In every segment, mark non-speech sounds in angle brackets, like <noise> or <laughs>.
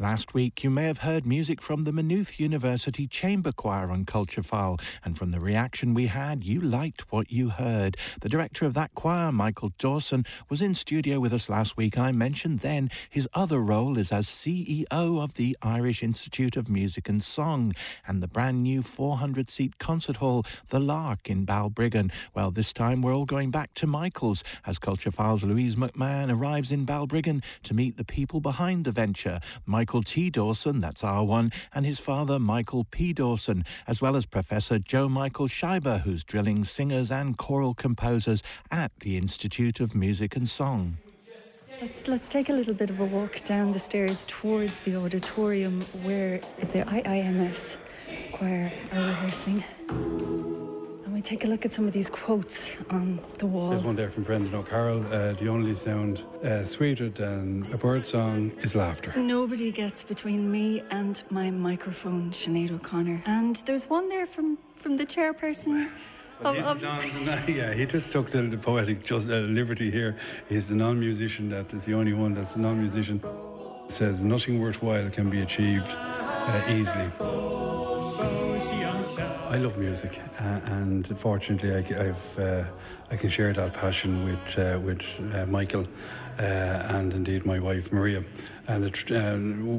Last week, you may have heard music from the Maynooth University Chamber Choir on Culture File, and from the reaction we had, you liked what you heard. The director of that choir, Michael Dawson, was in studio with us last week, and I mentioned then his other role is as CEO of the Irish Institute of Music and Song and the brand new 400 seat concert hall, The Lark in Balbriggan. Well, this time we're all going back to Michael's as Culture File's Louise McMahon arrives in Balbriggan to meet the people behind the venture. Michael T. Dawson, that's our one, and his father, Michael P. Dawson, as well as Professor Jo-Michael Scheibe, who's drilling singers and choral composers at the Institute of Music and Song. Let's let's take a little bit of a walk down the stairs towards the auditorium where the IIMS choir are rehearsing we take a look at some of these quotes on the wall. There's one there from Brendan O'Carroll. Uh, the only sound uh, sweeter than a bird song is laughter. Nobody gets between me and my microphone, Sinead O'Connor. And there's one there from, from the chairperson. Of, of <laughs> yeah, he just took the, the poetic just, uh, liberty here. He's the non-musician that is the only one that's a non-musician. Says nothing worthwhile can be achieved uh, easily. I love music, uh, and fortunately, I, uh, I can share that passion with uh, with uh, Michael uh, and indeed my wife Maria. And it, uh,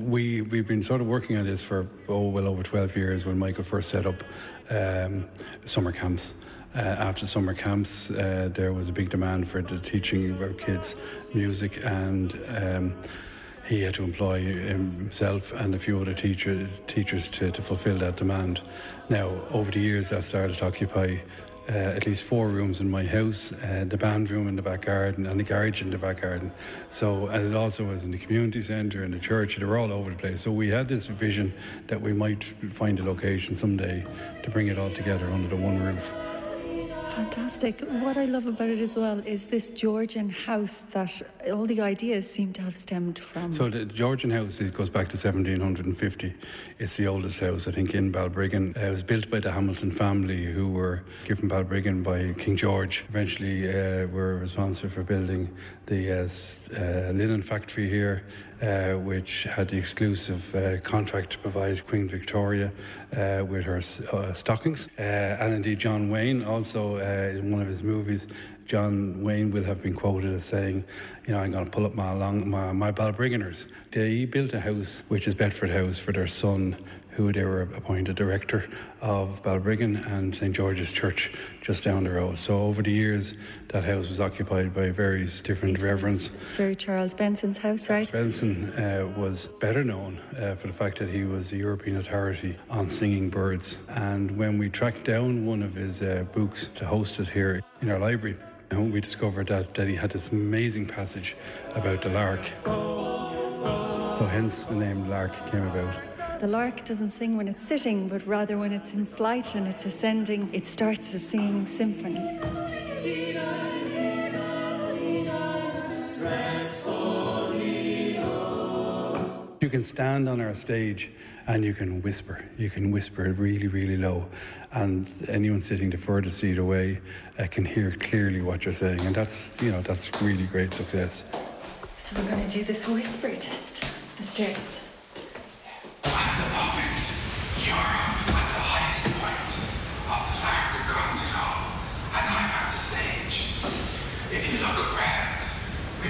we we've been sort of working on this for oh well over twelve years. When Michael first set up um, summer camps. after summer camps, there was a big demand for the teaching of kids music, and um, he had to employ himself and a few other teachers teachers to, to fulfill that demand. Now, over the years, that started to occupy uh, at least four rooms in my house, uh, the band room in the back garden, and the garage in the back garden. So, and it also was in the community centre and the church. They were all over the place. So we had this vision that we might find a location someday to bring it all together under the one roof. Fantastic. What I love about it as well is this Georgian house that all the ideas seem to have stemmed from. So the Georgian house it goes back to 1750. It's the oldest house, I think, in Balbriggan. Uh, it was built by the Hamilton family who were given Balbriggan by King George. Eventually uh, were responsible for building the uh, uh linen factory here uh, which had the exclusive contract to provide Queen Victoria with her stockings. And indeed, John Wayne, also uh, in one of his movies, John Wayne will have been quoted as saying, you know, I'm going to pull up my, long, my, my Balbrigganers. They built a house, which is Bedford House, for their son who they were appointed director of Balbriggan and St George's Church just down the road. So over the years, that house was occupied by various different reverends. Sir Charles Benson's house, right? Benson uh, was better known uh, for the fact that he was a European authority on singing birds. And when we tracked down one of his uh, books to host it here in our library, we discovered that, that he had this amazing passage about the lark. So hence the name Lark came about. The lark doesn't sing when it's sitting, but rather when it's in flight and it's ascending, it starts a singing symphony. You can stand on our stage and you can whisper. You can whisper really, really low, and anyone sitting the furthest seat away uh, can hear clearly what you're saying, and that's you know that's really great success. So we're going to do this whisper test. The stairs.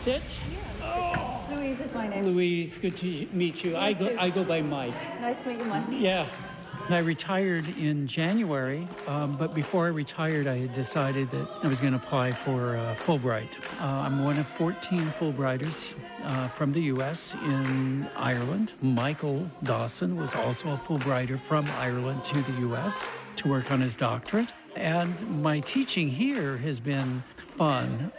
Sit. Oh. Louise is my name. Louise, good to meet you. I go, I go by Mike. Nice to meet you, Mike. Yeah. And I retired in January, um, but before I retired, I had decided that I was going to apply for uh, Fulbright. Uh, I'm one of 14 Fulbrighters uh, from the U.S. in Ireland. Michael Dawson was also a Fulbrighter from Ireland to the U.S. to work on his doctorate. And my teaching here has been fun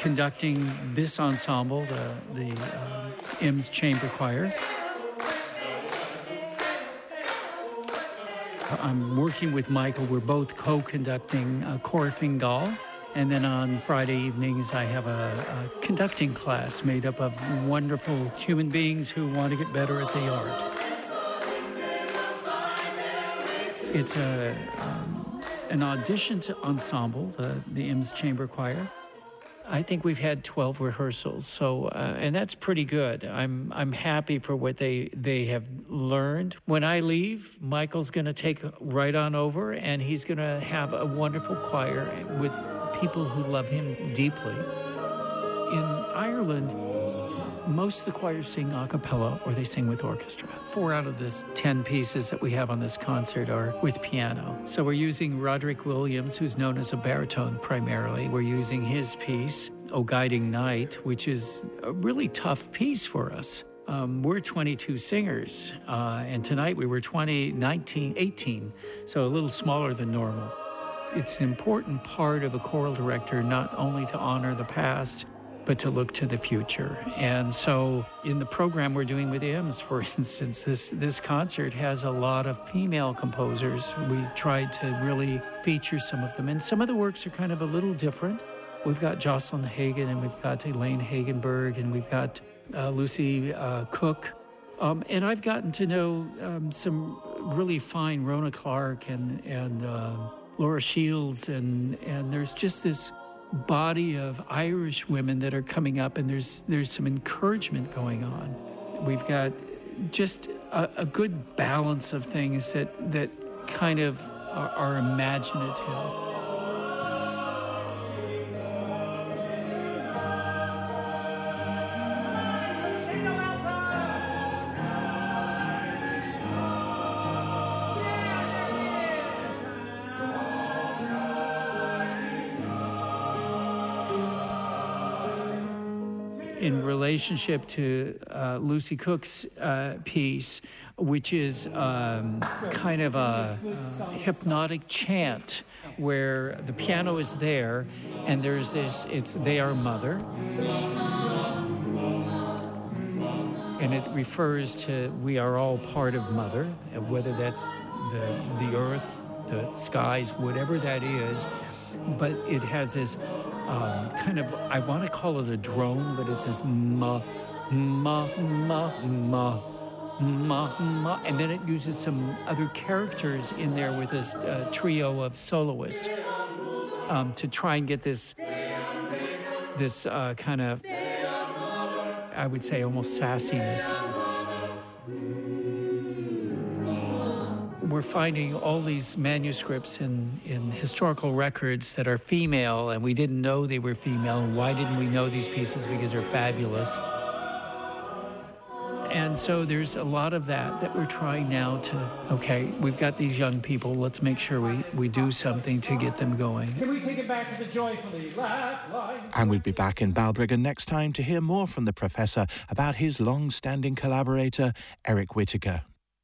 conducting this ensemble, the, the uh, IMS Chamber Choir. I'm working with Michael. We're both co-conducting uh, Corfingal. And then on Friday evenings, I have a, a, conducting class made up of wonderful human beings who want to get better at the art. It's a, um, an audition to ensemble, the, the IMS Chamber Choir. I think we've had 12 rehearsals, so uh, and that's pretty good. I'm I'm happy for what they they have learned. When I leave, Michael's going to take right on over, and he's going to have a wonderful choir with people who love him deeply. In Ireland, most of the choirs sing a cappella or they sing with orchestra. Four out of the 10 pieces that we have on this concert are with piano. So we're using Roderick Williams, who's known as a baritone primarily. We're using his piece, O Guiding Night, which is a really tough piece for us. Um, we're 22 singers, uh, and tonight we were 20, 19, 18, so a little smaller than normal. It's an important part of a choral director not only to honor the past, but to look to the future. And so, in the program we're doing with IMS, for <laughs> instance, this, this concert has a lot of female composers. We tried to really feature some of them, and some of the works are kind of a little different. We've got Jocelyn Hagen, and we've got Elaine Hagenberg, and we've got uh, Lucy uh, Cook. Um, and I've gotten to know um, some really fine Rhona Clarke and, and uh, Laura Shields, and, and there's just this body of Irish women that are coming up, and there's there's some encouragement going on. We've got just a, a good balance of things that that kind of are, are imaginative. In relationship to uh, Lucy Cook's uh, piece, which is um, kind of a, a hypnotic chant where the piano is there and there's this it's they are mother. And it refers to we are all part of mother whether that's the the earth the skies whatever that is but it has this um, kind of, I want to call it a drone, but it says ma, ma, ma, ma, ma, ma, and then it uses some other characters in there with this uh, trio of soloists um, to try and get this, this uh, kind of, I would say, almost sassiness. We're finding all these manuscripts in, in historical records that are female, and we didn't know they were female. Why didn't we know these pieces? Because they're fabulous. And so there's a lot of that that we're trying now to, okay, we've got these young people, let's make sure we, we do something to get them going. Can we take it back to the joyfully And we'll be back in Balbriggan next time to hear more from the professor about his long standing collaborator, Eric Whitacre.